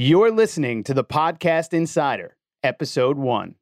You're listening to the Podcast Insider, Episode 1.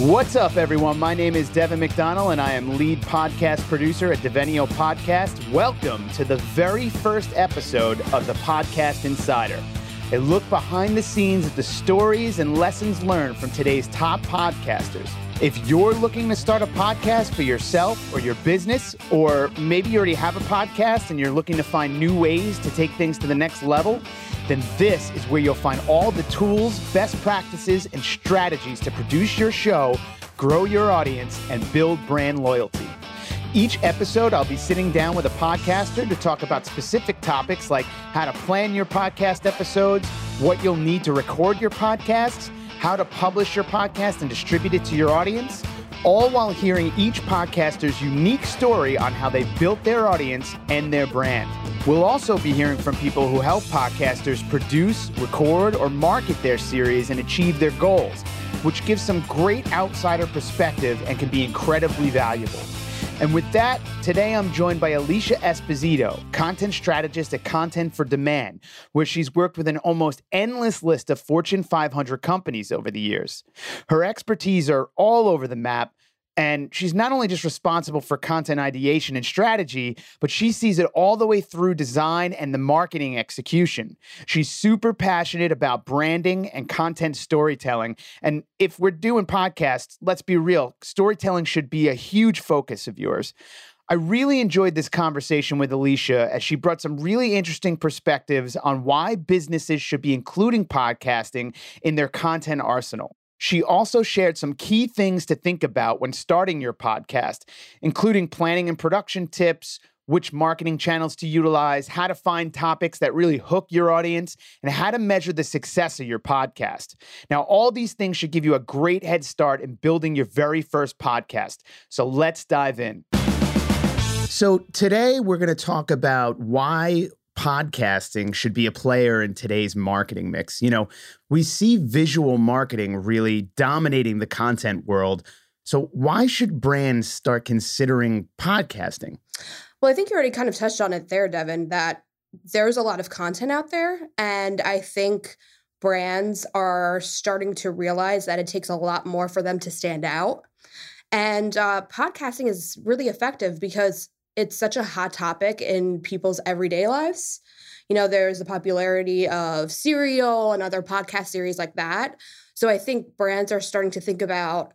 What's up, everyone? My name is Devin McDonald, and I am lead podcast producer at Devenio Podcast. Welcome to the very first episode of the Podcast Insider, a look behind the scenes at the stories and lessons learned from today's top podcasters. If you're looking to start a podcast for yourself or your business, or maybe you already have a podcast and you're looking to find new ways to take things to the next level, then this is where you'll find all the tools, best practices, and strategies to produce your show, grow your audience, and build brand loyalty. Each episode, I'll be sitting down with a podcaster to talk about specific topics like how to plan your podcast episodes, what you'll need to record your podcasts, how to publish your podcast and distribute it to your audience, all while hearing each podcaster's unique story on how they built their audience and their brand. We'll also be hearing from people who help podcasters produce, record, or market their series and achieve their goals, which gives some great outsider perspective and can be incredibly valuable. And with that, today I'm joined by Alicia Esposito, content strategist at Content4Demand, where she's worked with an almost endless list of Fortune 500 companies over the years. Her expertise are all over the map, and she's not only just responsible for content ideation and strategy, but she sees it all the way through design and the marketing execution. She's super passionate about branding and content storytelling. And if we're doing podcasts, let's be real, storytelling should be a huge focus of yours. I really enjoyed this conversation with Alicia as she brought some really interesting perspectives on why businesses should be including podcasting in their content arsenal. She also shared some key things to think about when starting your podcast, including planning and production tips, which marketing channels to utilize, how to find topics that really hook your audience, and how to measure the success of your podcast. Now, all these things should give you a great head start in building your very first podcast. So let's dive in. So, today we're going to talk about why podcasting should be a player in today's marketing mix. You know, we see visual marketing really dominating the content world. So, why should brands start considering podcasting? Well, I think you already kind of touched on it there, Devin, that there's a lot of content out there. And I think brands are starting to realize that it takes a lot more for them to stand out. And uh, podcasting is really effective because it's such a hot topic in people's everyday lives. You know, there's the popularity of Serial and other podcast series like that. So I think brands are starting to think about,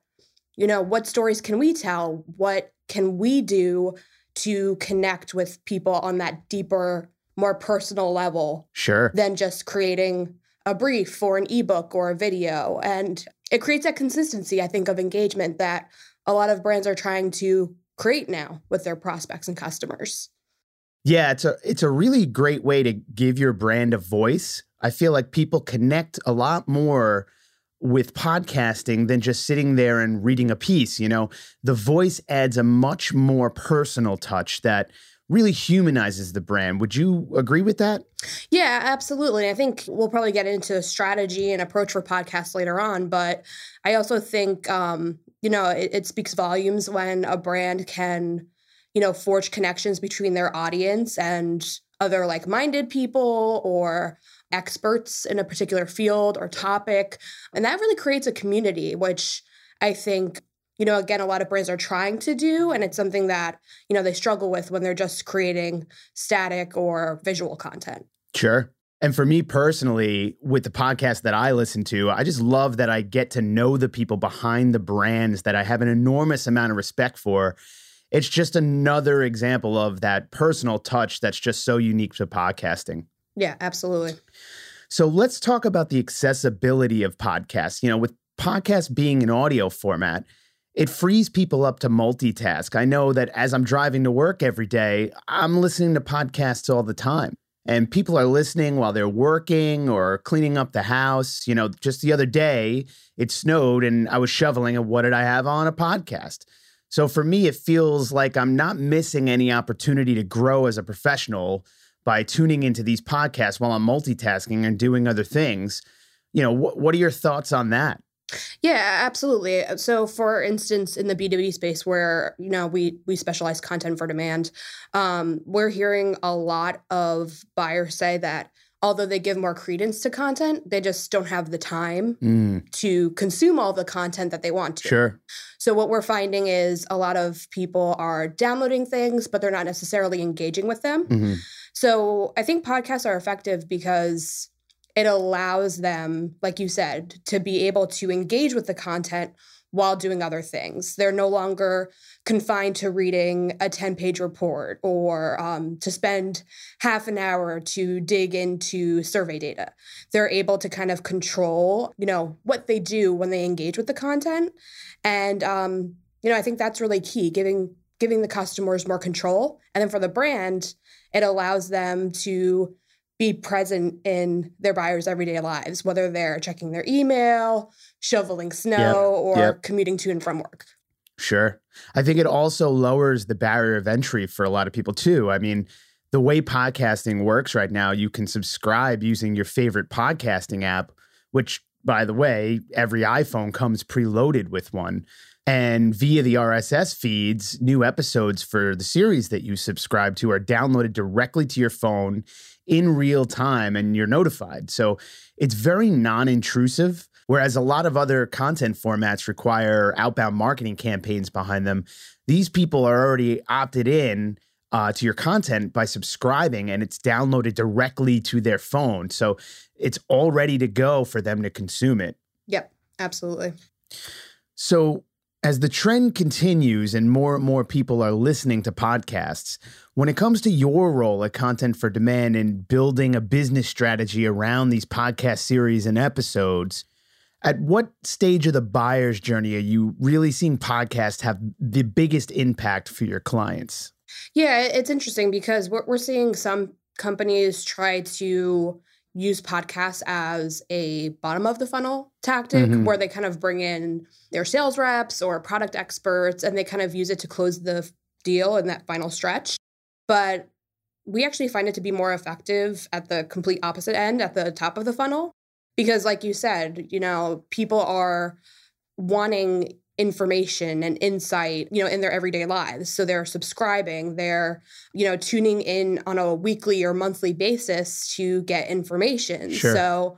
you know, what stories can we tell? What can we do to connect with people on that deeper, more personal level? Sure. Than just creating a brief for an ebook or a video. And it creates that consistency, I think, of engagement that a lot of brands are trying to create now with their prospects and customers. Yeah, it's a it's a really great way to give your brand a voice. I feel like people connect a lot more with podcasting than just sitting there and reading a piece, you know. The voice adds a much more personal touch that really humanizes the brand. Would you agree with that? Yeah, absolutely. I think we'll probably get into strategy and approach for podcasts later on, but I also think um, you know, it, it speaks volumes when a brand can, you know, forge connections between their audience and other like minded people or experts in a particular field or topic. And that really creates a community, which I think, you know, again, a lot of brands are trying to do. And it's something that, you know, they struggle with when they're just creating static or visual content. Sure. And for me personally, with the podcast that I listen to, I just love that I get to know the people behind the brands that I have an enormous amount of respect for. It's just another example of that personal touch that's just so unique to podcasting. Yeah, absolutely. So let's talk about the accessibility of podcasts. You know, with podcasts being an audio format, it frees people up to multitask. I know that as I'm driving to work every day, I'm listening to podcasts all the time and people are listening while they're working or cleaning up the house. You know, just the other day it snowed and I was shoveling, and what did I have on? A podcast. So for me, it feels like I'm not missing any opportunity to grow as a professional by tuning into these podcasts while I'm multitasking and doing other things. You know, wh- what are your thoughts on that? Yeah, absolutely. So for instance, in the B2B space where, you know, we we specialize Content4Demand, um, we're hearing a lot of buyers say that although they give more credence to content, they just don't have the time Mm, to consume all the content that they want to. sure. So what we're finding is a lot of people are downloading things, but they're not necessarily engaging with them. Mhm. So I think podcasts are effective because it allows them, like you said, to be able to engage with the content while doing other things. They're no longer confined to reading a 10 page report or um, to spend half an hour to dig into survey data. They're able to kind of control, you know, what they do when they engage with the content. And, um, you know, I think that's really key, giving giving the customers more control. And then for the brand, it allows them to be present in their buyers' everyday lives, whether they're checking their email, shoveling snow, or yep. commuting to and from work. Sure. I think it also lowers the barrier of entry for a lot of people too. I mean, the way podcasting works right now, you can subscribe using your favorite podcasting app, which, by the way, every iPhone comes preloaded with one. And via the RSS feeds, new episodes for the series that you subscribe to are downloaded directly to your phone in real time and you're notified. So it's very non intrusive. Whereas a lot of other content formats require outbound marketing campaigns behind them, these people are already opted in uh, to your content by subscribing and it's downloaded directly to their phone. So it's all ready to go for them to consume it. Yep, absolutely. So, as the trend continues and more and more people are listening to podcasts, when it comes to your role at Content4Demand and building a business strategy around these podcast series and episodes, at what stage of the buyer's journey are you really seeing podcasts have the biggest impact for your clients? Yeah, it's interesting because we're, we're seeing some companies try to use podcasts as a bottom of the funnel tactic Mhm. where they kind of bring in their sales reps or product experts and they kind of use it to close the deal in that final stretch. But we actually find it to be more effective at the complete opposite end, at the top of the funnel. Because, like you said, you know, people are wanting information and insight, you know, in their everyday lives. So they're subscribing, they're, you know, tuning in on a weekly or monthly basis to get information. Sure. So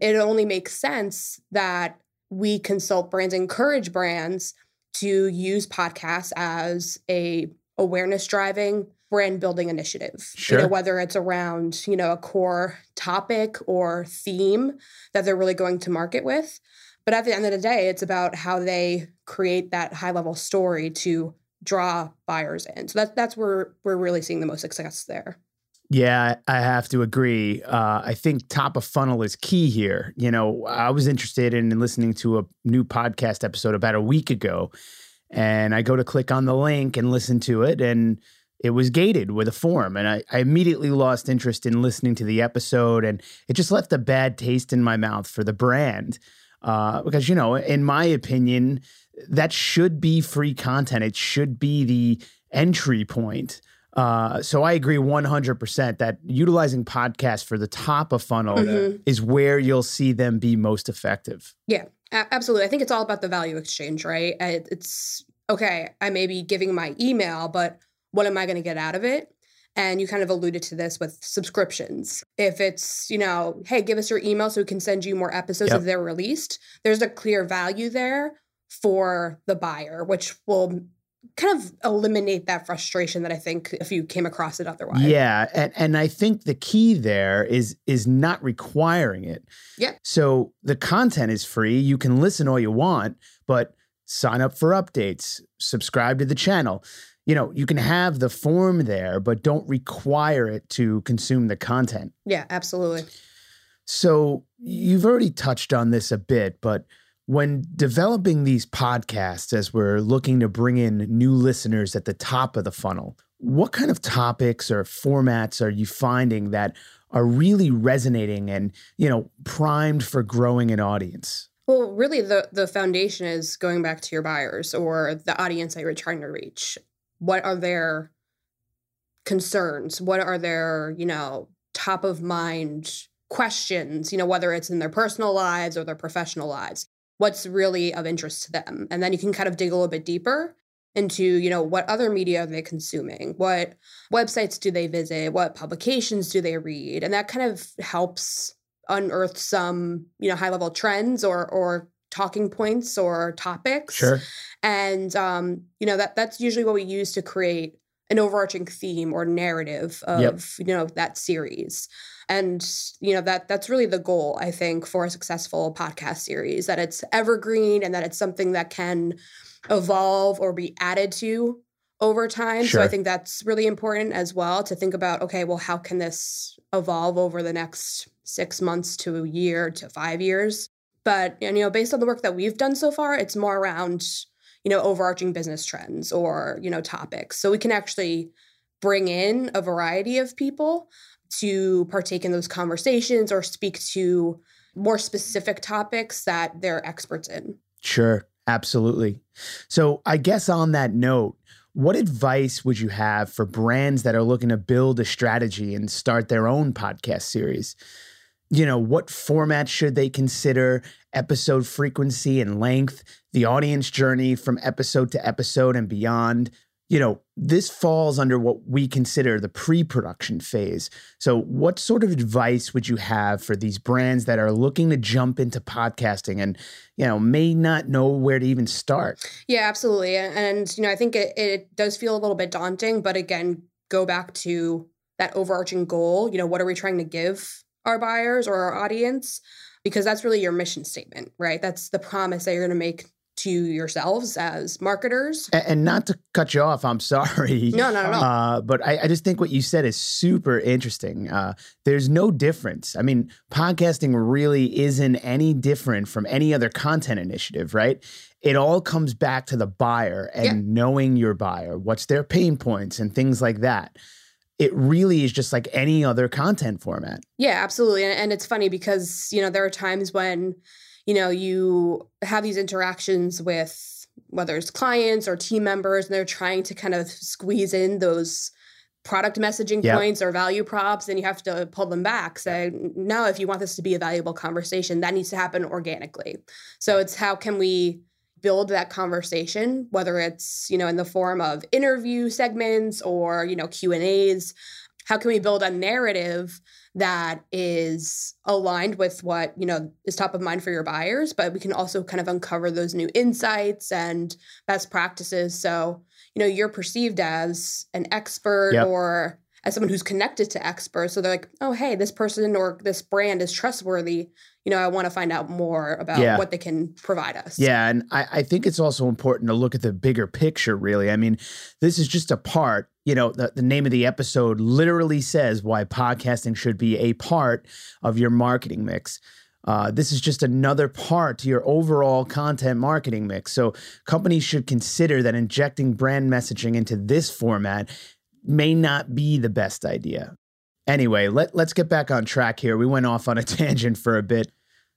it only makes sense that we consult brands, encourage brands to use podcasts as a awareness driving brand building initiative. You Sure. know, whether it's around, you know, a core topic or theme that they're really going to market with. But at the end of the day, it's about how they create that high level story to draw buyers in. So that, that's where we're really seeing the most success there. Yeah, I have to agree. Uh, I think top of funnel is key here. You know, I was interested in listening to a new podcast episode about a week ago, and I go to click on the link and listen to it, and it was gated with a form. And I, I immediately lost interest in listening to the episode, and it just left a bad taste in my mouth for the brand. Uh, because, you know, in my opinion, that should be free content, it should be the entry point. Uh, so I agree 100% that utilizing podcasts for the top of funnel Mhm. is where you'll see them be most effective. Yeah, absolutely. I think it's all about the value exchange, right? It's okay, I may be giving my email, but what am I going to get out of it? And you kind of alluded to this with subscriptions. If it's, you know, hey, give us your email so we can send you more episodes Yep. if they're released, there's a clear value there for the buyer, which will kind of eliminate that frustration that I think if you came across it otherwise. Yeah, and and I think the key there is is not requiring it. Yeah. So the content is free. You can listen all you want, but sign up for updates, subscribe to the channel. You know, you can have the form there, but don't require it to consume the content. Yeah, absolutely. So you've already touched on this a bit, but when developing these podcasts, as we're looking to bring in new listeners at the top of the funnel, what kind of topics or formats are you finding that are really resonating and, you know, primed for growing an audience? Well, really, the the foundation is going back to your buyers or the audience that you're trying to reach. What are their concerns? What are their you know top of mind questions? You know, whether it's in their personal lives or their professional lives. What's really of interest to them. And then you can kind of dig a little bit deeper into, you know, what other media are they consuming? What websites do they visit? What publications do they read? And that kind of helps unearth some, you know, high level trends or or talking points or topics. Sure. And um, you know, that that's usually what we use to create an overarching theme or narrative of, yep. you know, that series and you know that that's really the goal i think for a successful podcast series that it's evergreen and that it's something that can evolve or be added to over time sure. so i think that's really important as well to think about okay well how can this evolve over the next six months to a year to five years but you know based on the work that we've done so far it's more around you know overarching business trends or you know topics so we can actually bring in a variety of people to partake in those conversations or speak to more specific topics that they're experts in. Sure, absolutely. So, I guess on that note, what advice would you have for brands that are looking to build a strategy and start their own podcast series? You know, what format should they consider, episode frequency and length, the audience journey from episode to episode and beyond? you know, this falls under what we consider the pre production phase. So, what sort of advice would you have for these brands that are looking to jump into podcasting and, you know, may not know where to even start? Yeah, absolutely. And, you know, I think it, it does feel a little bit daunting, but again, go back to that overarching goal. You know, what are we trying to give our buyers or our audience? Because that's really your mission statement, right? That's the promise that you're going to make to yourselves as marketers. And, and, not to cut you off, I'm sorry. No, no, no. Uh, but I, I, just think what you said is super interesting. Uh, there's no difference. I mean, podcasting really isn't any different from any other content initiative, right? It all comes back to the buyer and yeah. knowing your buyer, what's their pain points and things like that it really is just like any other content format. Yeah, absolutely. And, it's funny because, you know, there are times when you know, you have these interactions with whether it's clients or team members, and they're trying to kind of squeeze in those product messaging yep. points or value props, and you have to pull them back. Say, no, if you want this to be a valuable conversation, that needs to happen organically. So it's how can we build that conversation whether it's you know in the form of interview segments or you know q and a's how can we build a narrative that is aligned with what you know is top of mind for your buyers but we can also kind of uncover those new insights and best practices so you know you're perceived as an expert yep. or as someone who's connected to experts so they're like oh hey this person or this brand is trustworthy you know, I want to find out more about yeah. what they can provide us. Yeah. And I, I, think it's also important to look at the bigger picture, really. I mean, this is just a part, you know, the, the name of the episode literally says why podcasting should be a part of your marketing mix. Uh, this is just another part to your overall content marketing mix. So companies should consider that injecting brand messaging into this format may not be the best idea. Anyway, let, let's get back on track here. We went off on a tangent for a bit.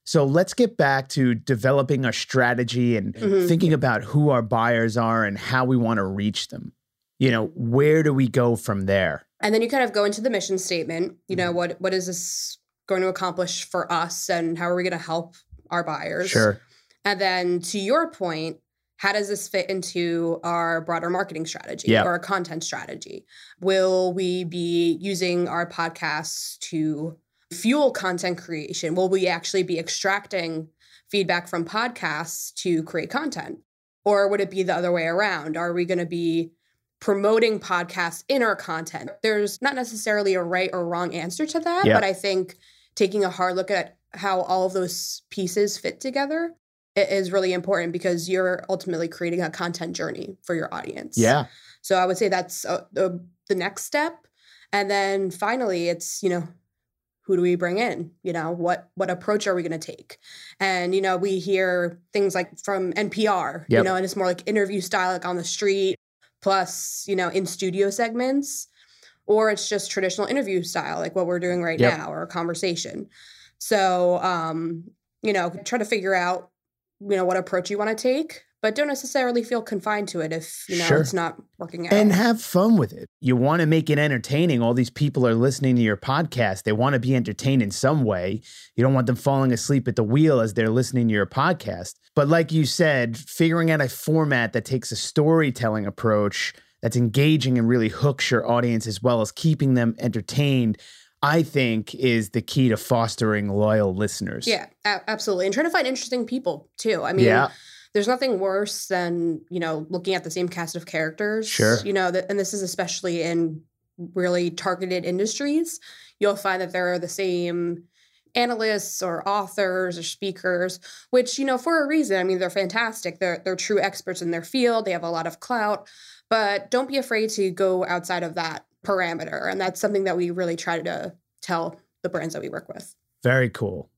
So let's get back to developing our strategy and mm-hmm. thinking about who our buyers are and how we want to reach them. You know, where do we go from there? And then you kind of go into the mission statement. You know, mm-hmm. what what is this going to accomplish for us and how are we going to help our buyers? Sure. And then to your point, how does this fit into our broader marketing strategy yep. or our content strategy? Will we be using our podcasts to fuel content creation? Will we actually be extracting feedback from podcasts to create content? Or would it be the other way around? Are we going to be promoting podcasts in our content? There's not necessarily a right or wrong answer to that, yep. but I think taking a hard look at how all of those pieces fit together is really important because you're ultimately creating a content journey for your audience. Yeah. So I would say that's uh, the, the next step. And then finally, it's, you know, who do we bring in you know what what approach are we going to take and you know we hear things like from npr yep. you know and it's more like interview style like on the street plus you know in studio segments or it's just traditional interview style like what we're doing right yep. now or a conversation so um you know try to figure out you know what approach you want to take but don't necessarily feel confined to it if you know Sure. it's not working out. and have fun with it. You want to make it entertaining. All these people are listening to your podcast. They want to be entertained in some way. You don't want them falling asleep at the wheel as they're listening to your podcast. But like you said, figuring out a format that takes a storytelling approach that's engaging and really hooks your audience as well as keeping them entertained, I think is the key to fostering loyal listeners. yeah, absolutely, and trying to find interesting people too. I mean, yeah. there's nothing worse than you know looking at the same cast of characters Sure. you know and this is especially in really targeted industries you'll find that there are the same analysts or authors or speakers which you know for a reason i mean they're fantastic they're they're true experts in their field they have a lot of clout but don't be afraid to go outside of that parameter and that's something that we really try to tell the brands that we work with Very cool.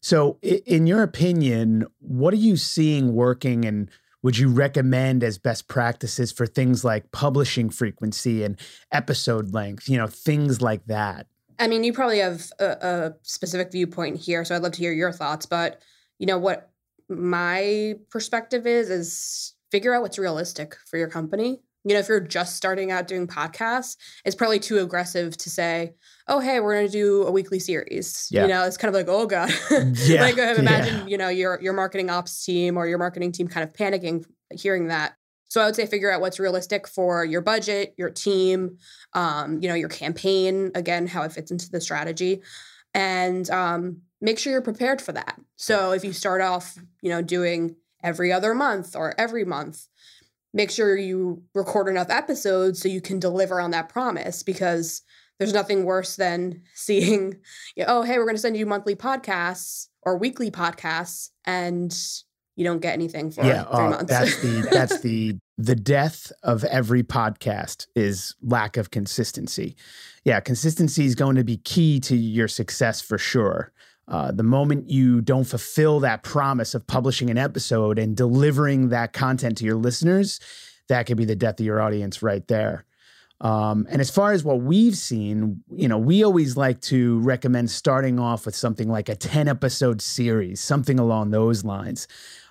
So, in your opinion, what are you seeing working and would you recommend as best practices for things like publishing frequency and episode length, you know, things like that? I mean, you probably have a, a specific viewpoint here, so I'd love to hear your thoughts. But you know what my perspective is is figure out what's realistic for your company. You know, if you're just starting out doing podcasts, it's probably too aggressive to say, "Oh, hey, we're going to do a weekly series." Yeah. You know, it's kind of like, "Oh God," Yeah, like imagine yeah. you know your your marketing ops team or your marketing team kind of panicking hearing that. So I would say figure out what's realistic for your budget, your team, um, you know, your campaign, again, how it fits into the strategy. And um, make sure you're prepared for that. So if you start off, you know, doing every other month or every month, make sure you record enough episodes so you can deliver on that promise because there's nothing worse than seeing, you know, oh, hey, we're going to send you monthly podcasts or weekly podcasts and you don't get anything for yeah, three oh, months. that's the that's the the death of every podcast is lack of consistency. Yeah, consistency is going to be key to your success for sure. Uh, the moment you don't fulfill that promise of publishing an episode and delivering that content to your listeners, that could be the death of your audience right there. Um, and as far as what we've seen, you know, we always like to recommend starting off with something like a 10 episode series, something along those lines.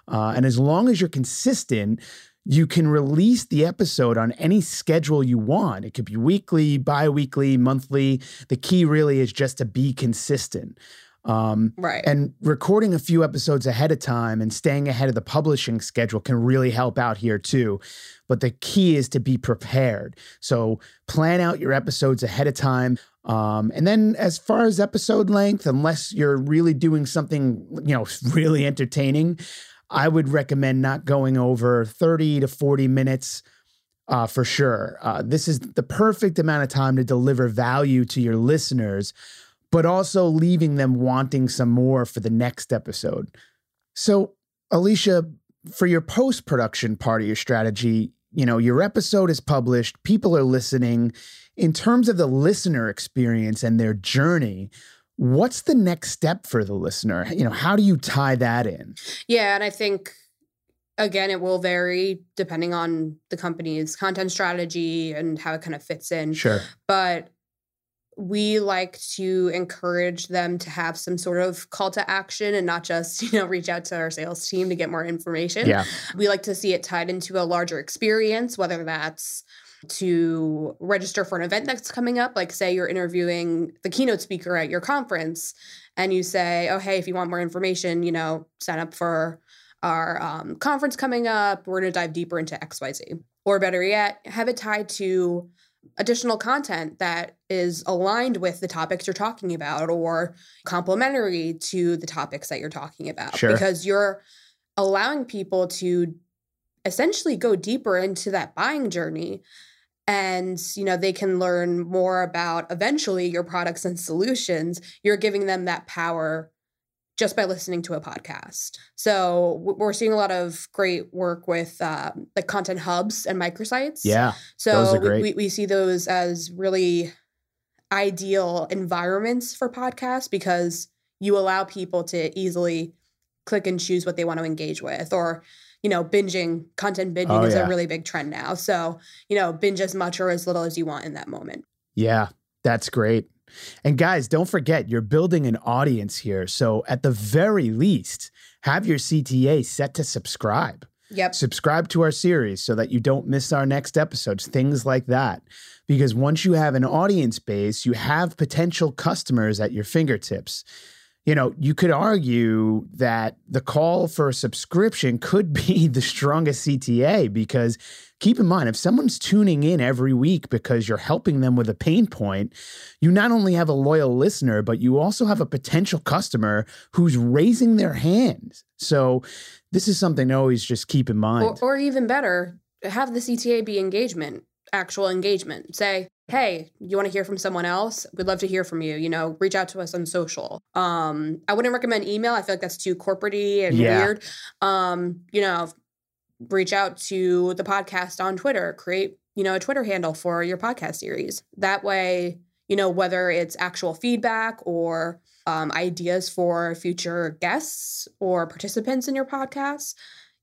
Uh, and as long as you're consistent, you can release the episode on any schedule you want. It could be weekly, bi weekly, monthly. The key really is just to be consistent. Um, right. and recording a few episodes ahead of time and staying ahead of the publishing schedule can really help out here too. But the key is to be prepared. So plan out your episodes ahead of time. Um, and then as far as episode length, unless you're really doing something, you know, really entertaining, I would recommend not going over 30 to 40 minutes uh, for sure. Uh, this is the perfect amount of time to deliver value to your listeners, but also leaving them wanting some more for the next episode. So, Alicia, for your post production part of your strategy, you know, your episode is published, people are listening. In terms of the listener experience and their journey, what's the next step for the listener? You know, how do you tie that in? Yeah, and I think again it will vary depending on the company's content strategy and how it kind of fits in. Sure. But we like to encourage them to have some sort of call to action and not just, you know, reach out to our sales team to get more information. Yeah. We like to see it tied into a larger experience, whether that's to register for an event that's coming up. Like, say you're interviewing the keynote speaker at your conference, and you say, Oh, hey, if you want more information, you know, sign up for our um, conference coming up. We're going to dive deeper into XYZ. Or better yet, have it tied to additional content that is aligned with the topics you're talking about or complementary to the topics that you're talking about. Sure. Because you're allowing people to essentially go deeper into that buying journey and you know they can learn more about eventually your products and solutions you're giving them that power just by listening to a podcast so we're seeing a lot of great work with um, like content hubs and microsites Yeah. so we-. We, we see those as really ideal environments for podcasts because you allow people to easily click and choose what they want to engage with or you know binging content binging Oh, is yeah. a really big trend now so you know binge as much or as little as you want in that moment Yeah, that's great. And guys, don't forget, you're building an audience here. So at the very least, have your CTA set to subscribe. Yep. Subscribe to our series so that you don't miss our next episodes, things like that. Because once you have an audience base, you have potential customers at your fingertips. You know, you could argue that the call for a subscription could be the strongest CTA because keep in mind, if someone's tuning in every week because you're helping them with a pain point, you not only have a loyal listener, but you also have a potential customer who's raising their hand. So, this is something to always just keep in mind. Or, or even better, have the CTA be engagement, actual engagement. Say, hey, you want to hear from someone else? We'd love to hear from you. You know, reach out to us on social. Um, I wouldn't recommend email. I feel like that's too corporatey and Yeah. weird. Um, you know, reach out to the podcast on Twitter, create, you know, a Twitter handle for your podcast series. That way, you know, whether it's actual feedback or um, ideas for future guests or participants in your podcast,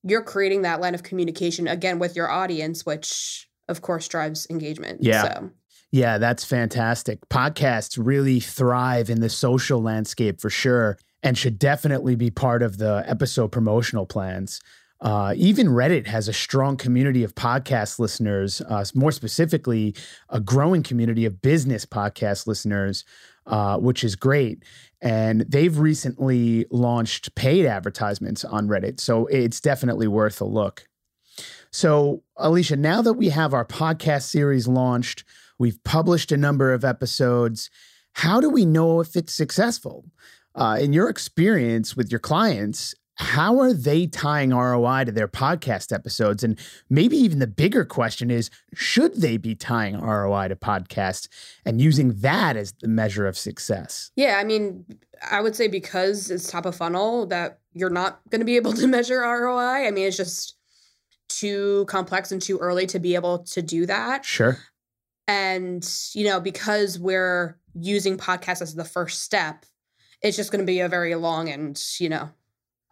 you're creating that line of communication again with your audience, which of course drives engagement. Yeah. So, Yeah, that's fantastic. Podcasts really thrive in the social landscape for sure and should definitely be part of the episode promotional plans. Uh, even Reddit has a strong community of podcast listeners, uh, more specifically, a growing community of business podcast listeners, uh, which is great. And they've recently launched paid advertisements on Reddit. So it's definitely worth a look. So, Alicia, now that we have our podcast series launched, we've published a number of episodes. How do we know if it's successful? Uh, in your experience with your clients, how are they tying ROI to their podcast episodes? And maybe even the bigger question is should they be tying ROI to podcasts and using that as the measure of success? yeah, I mean, I would say because it's top of funnel that you're not going to be able to measure ROI. I mean, it's just too complex and too early to be able to do that. Sure. And, you know, because we're using podcasts as the first step, it's just going to be a very long and, you know,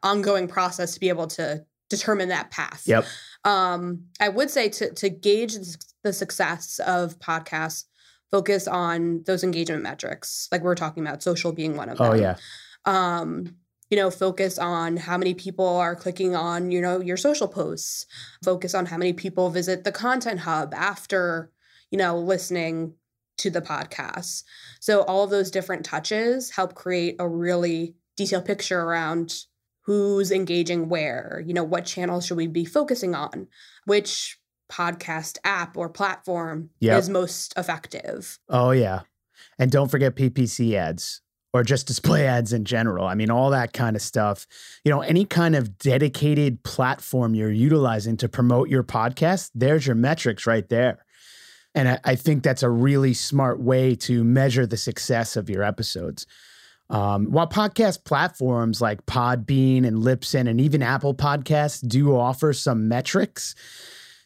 ongoing process to be able to determine that path. Yep. Um, I would say to to gauge the success of podcasts, focus on those engagement metrics, like we we're talking about, social being one of them. Oh, yeah. Um, you know, focus on how many people are clicking on, you know, your social posts. Focus on how many people visit the content hub after, you know, listening to the podcast. So all of those different touches help create a really detailed picture around who's engaging where, you know, what channels should we be focusing on, which podcast app or platform Yep. is most effective. Oh, yeah. And don't forget PPC ads or just display ads in general. I mean, all that kind of stuff. You know, any kind of dedicated platform you're utilizing to promote your podcast, there's your metrics right there. And I, I think that's a really smart way to measure the success of your episodes. Um, while podcast platforms like Podbean and Libsyn and even Apple Podcasts do offer some metrics,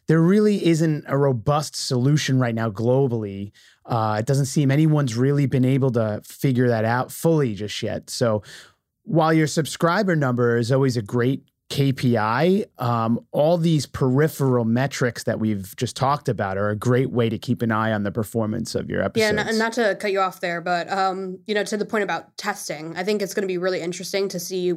there really isn't a robust solution right now globally. Uh, it doesn't seem anyone's really been able to figure that out fully just yet. So while your subscriber number is always a great KPI, um, all these peripheral metrics that we've just talked about are a great way to keep an eye on the performance of your Yeah, episodes. and, and not to cut you off there, but um, you know, to the point about testing, I think it's going to be really interesting to see,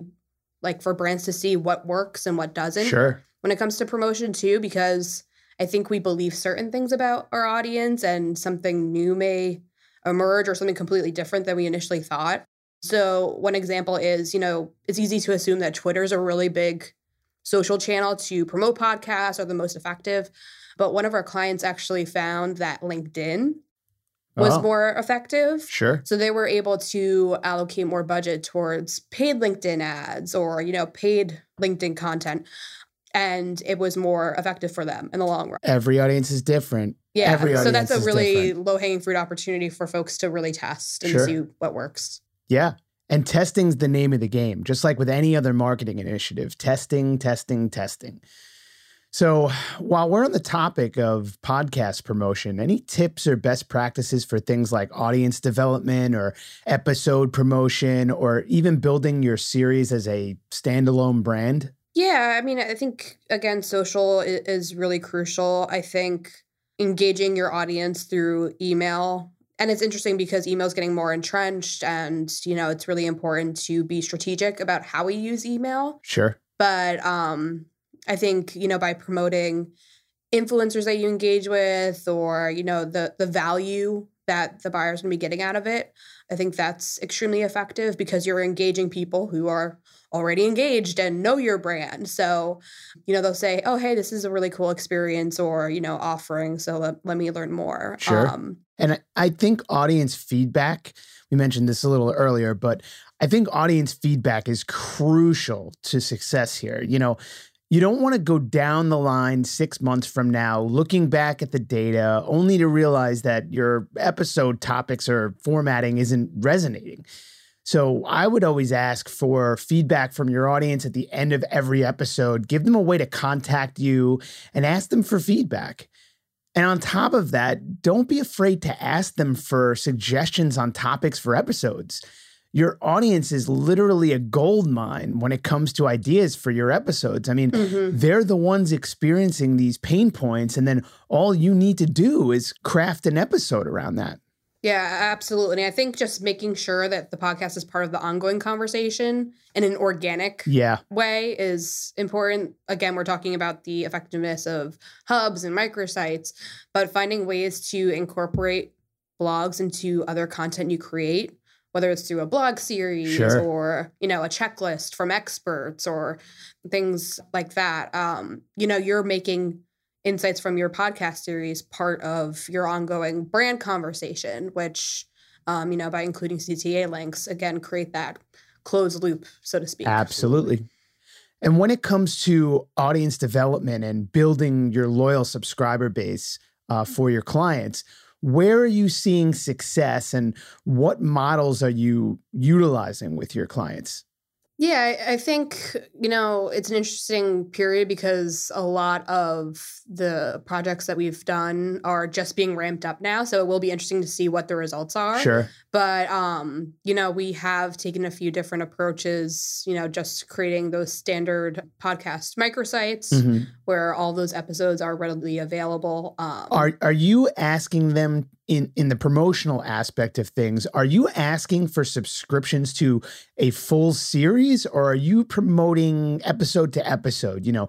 like, for brands to see what works and what doesn't sure. when it comes to promotion too, because I think we believe certain things about our audience, and something new may emerge or something completely different than we initially thought. So, one example is, you know, it's easy to assume that Twitter is a really big social channel to promote podcasts or the most effective. But one of our clients actually found that LinkedIn was Oh, more effective. Sure. So they were able to allocate more budget towards paid LinkedIn ads or, you know, paid LinkedIn content. And it was more effective for them in the long run. Every audience is different. Yeah. Every so that's a really low hanging fruit opportunity for folks to really test and Sure. see what works. Yeah. And testing's the name of the game, just like with any other marketing initiative testing, testing, testing. So, while we're on the topic of podcast promotion, any tips or best practices for things like audience development or episode promotion or even building your series as a standalone brand? Yeah, I mean, I think again, social is really crucial. I think engaging your audience through email, and it's interesting because email is getting more entrenched, and you know, it's really important to be strategic about how we use email. Sure. But um, I think, you know, by promoting influencers that you engage with or, you know, the the value that the buyer's going to be getting out of it, I think that's extremely effective because you're engaging people who are already engaged and know your brand. So, you know, they'll say, "Oh, hey, this is a really cool experience," or you know, offering. So let, let me learn more. Sure. Um, and I think audience feedback. We mentioned this a little earlier, but I think audience feedback is crucial to success here. You know, you don't want to go down the line six months from now, looking back at the data, only to realize that your episode topics or formatting isn't resonating. So I would always ask for feedback from your audience at the end of every episode. Give them a way to contact you and ask them for feedback. And on top of that, don't be afraid to ask them for suggestions on topics for episodes. Your audience is literally a gold mine when it comes to ideas for your episodes. I mean, mm-hmm. they're the ones experiencing these pain points, and then all you need to do is craft an episode around that. Yeah, absolutely. And I think just making sure that the podcast is part of the ongoing conversation in an organic yeah. way is important. Again, we're talking about the effectiveness of hubs and microsites, but finding ways to incorporate blogs into other content you create whether it's through a blog series sure. or you know a checklist from experts or things like that um, you know you're making insights from your podcast series part of your ongoing brand conversation, which, um, you know, by including CTA links, again, create that closed loop, so to speak. Absolutely. And when it comes to audience development and building your loyal subscriber base uh, for your clients, where are you seeing success and what models are you utilizing with your clients? Yeah, I think, you know, it's an interesting period because a lot of the projects that we've done are just being ramped up now. So it will be interesting to see what the results are. Sure. But, um, you know, we have taken a few different approaches, you know, just creating those standard podcast microsites mm-hmm. where all those episodes are readily available. Um, are, are you asking them in in the promotional aspect of things are you asking for subscriptions to a full series or are you promoting episode to episode you know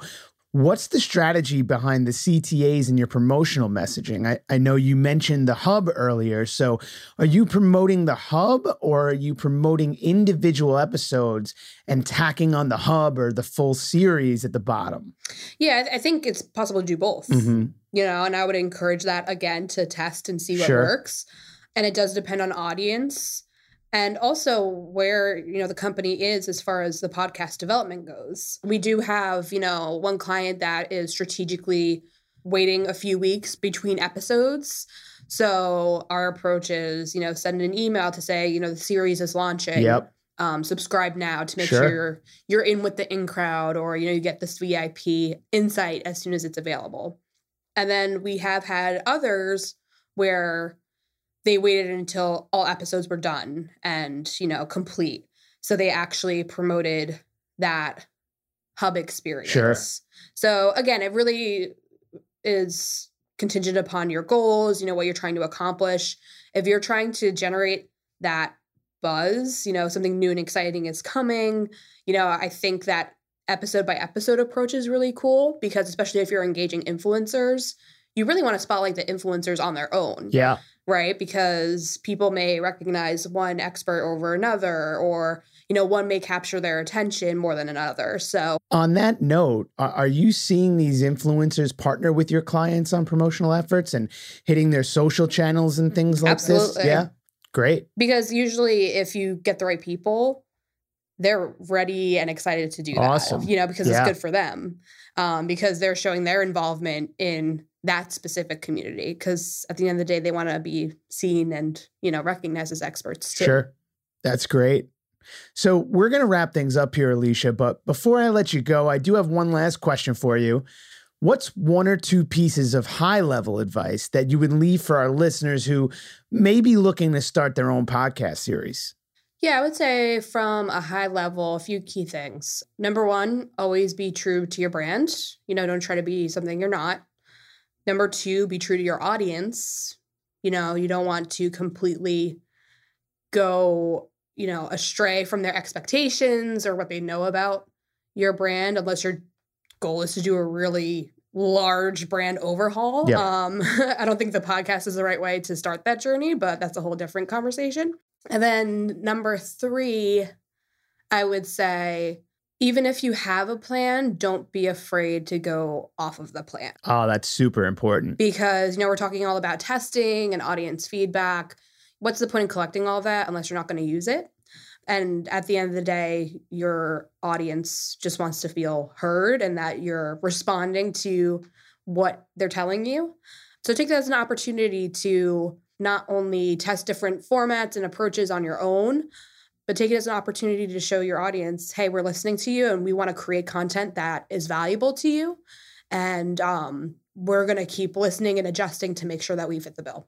What's the strategy behind the CTAs and your promotional messaging? I, I know you mentioned the hub earlier. So, are you promoting the hub or are you promoting individual episodes and tacking on the hub or the full series at the bottom? Yeah, I think it's possible to do both. Mm-hmm. You know, and I would encourage that again to test and see what sure. works. And it does depend on audience and also where you know the company is as far as the podcast development goes. We do have you know one client that is strategically waiting a few weeks between episodes. So our approach is you know send an email to say you know the series is launching. Yep. Um, subscribe now to make sure. sure you're you're in with the in crowd or you know you get this vip insight as soon as it's available. And then we have had others where they waited until all episodes were done and you know complete. So they actually promoted that hub experience. Sure. so again it really is contingent upon your goals you know what you're trying to accomplish. If you're trying to generate that buzz you know something new and exciting is coming you know i think that episode by episode approach is really cool because especially if you're engaging influencers you really want to spotlight the influencers on their own. Yeah right? Because people may recognize one expert over another, or, you know, one may capture their attention more than another. So, on that note, are you seeing these influencers partner with your clients on promotional efforts and hitting their social channels and things like Absolutely. this? Yeah. Great. Because usually, if you get the right people, they're ready and excited to do awesome. that. You know, because yeah. it's good for them. Um, because they're showing their involvement in that specific community because at the end of the day they want to be seen and you know recognized as experts too. Sure. That's great. So we're going to wrap things up here Alicia, but before I let you go, I do have one last question for you. What's one or two pieces of high level advice that you would leave for our listeners who may be looking to start their own podcast series? Yeah, I would say from a high level, a few key things. Number one, always be true to your brand. You know, don't try to be something you're not. Number two, be true to your audience. You know, you don't want to completely go, you know, astray from their expectations or what they know about your brand unless you're goal is to do a really large brand overhaul. Yep. Um, I don't think the podcast is the right way to start that journey, but that's a whole different conversation. And then number three, I would say, even if you have a plan, don't be afraid to go off of the plan. Oh, that's super important. because you know we're talking all about testing and audience feedback. What's the point in collecting all that unless you're not going to use it? And at the end of the day your audience just wants to feel heard and that you're responding to what they're telling you. So take that as an opportunity to not only test different formats and approaches on your own but take it as an opportunity to show your audience hey we're listening to you and we want to create content that is valuable to you and um, we're going to keep listening and adjusting to make sure that we fit the bill.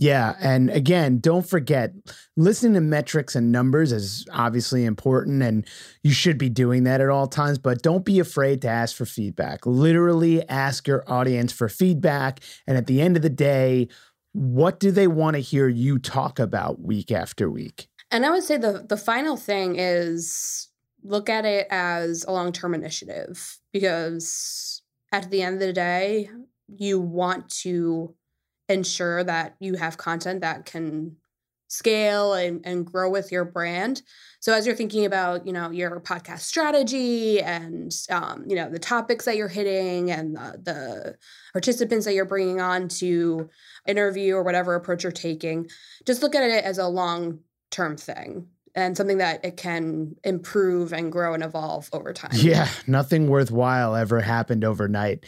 Yeah. And again, don't forget listening to metrics and numbers is obviously important and you should be doing that at all times, but don't be afraid to ask for feedback. Literally ask your audience for feedback. And at the end of the day, what do they want to hear you talk about week after week? And I would say the the final thing is look at it as a long term initiative because at the end of the day, you want to ensure that you have content that can scale and, and grow with your brand. So as you're thinking about, you know, your podcast strategy and, um, you know, the topics that you're hitting and the, the participants that you're bringing on to interview or whatever approach you're taking, just look at it as a long term thing and something that it can improve and grow and evolve over time. Yeah, nothing worthwhile ever happened overnight.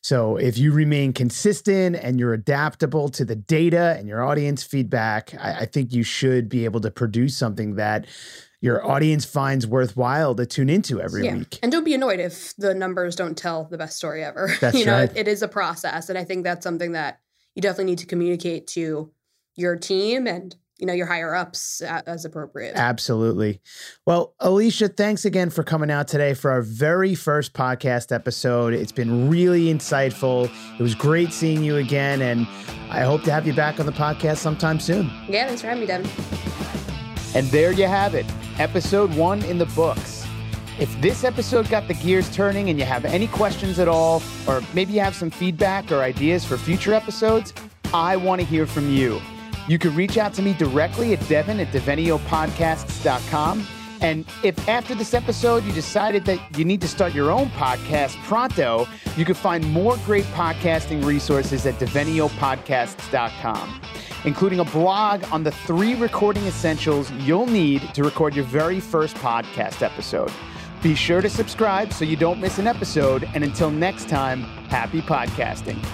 So if you remain consistent and you're adaptable to the data and your audience feedback, I, I think you should be able to produce something that your audience finds worthwhile to tune into every Yeah. week. And don't be annoyed if the numbers don't tell the best story ever. That's you know, right. it, it is a process. And I think that's something that you definitely need to communicate to your team and, you know, your higher ups uh, as appropriate. Absolutely. Well, Alicia, thanks again for coming out today for our very first podcast episode. It's been really insightful. It was great seeing you again, and I hope to have you back on the podcast sometime soon. yeah, thanks for having me, Devin. And there you have it, episode one in the books. If this episode got the gears turning and you have any questions at all, or maybe you have some feedback or ideas for future episodes, I want to hear from you. You can reach out to me directly at Devin at Deveniopodcasts.com. And if after this episode you decided that you need to start your own podcast pronto, you can find more great podcasting resources at Deveniopodcasts.com including a blog on the three recording essentials you'll need to record your very first podcast episode. Be sure to subscribe so you don't miss an episode. And until next time, happy podcasting.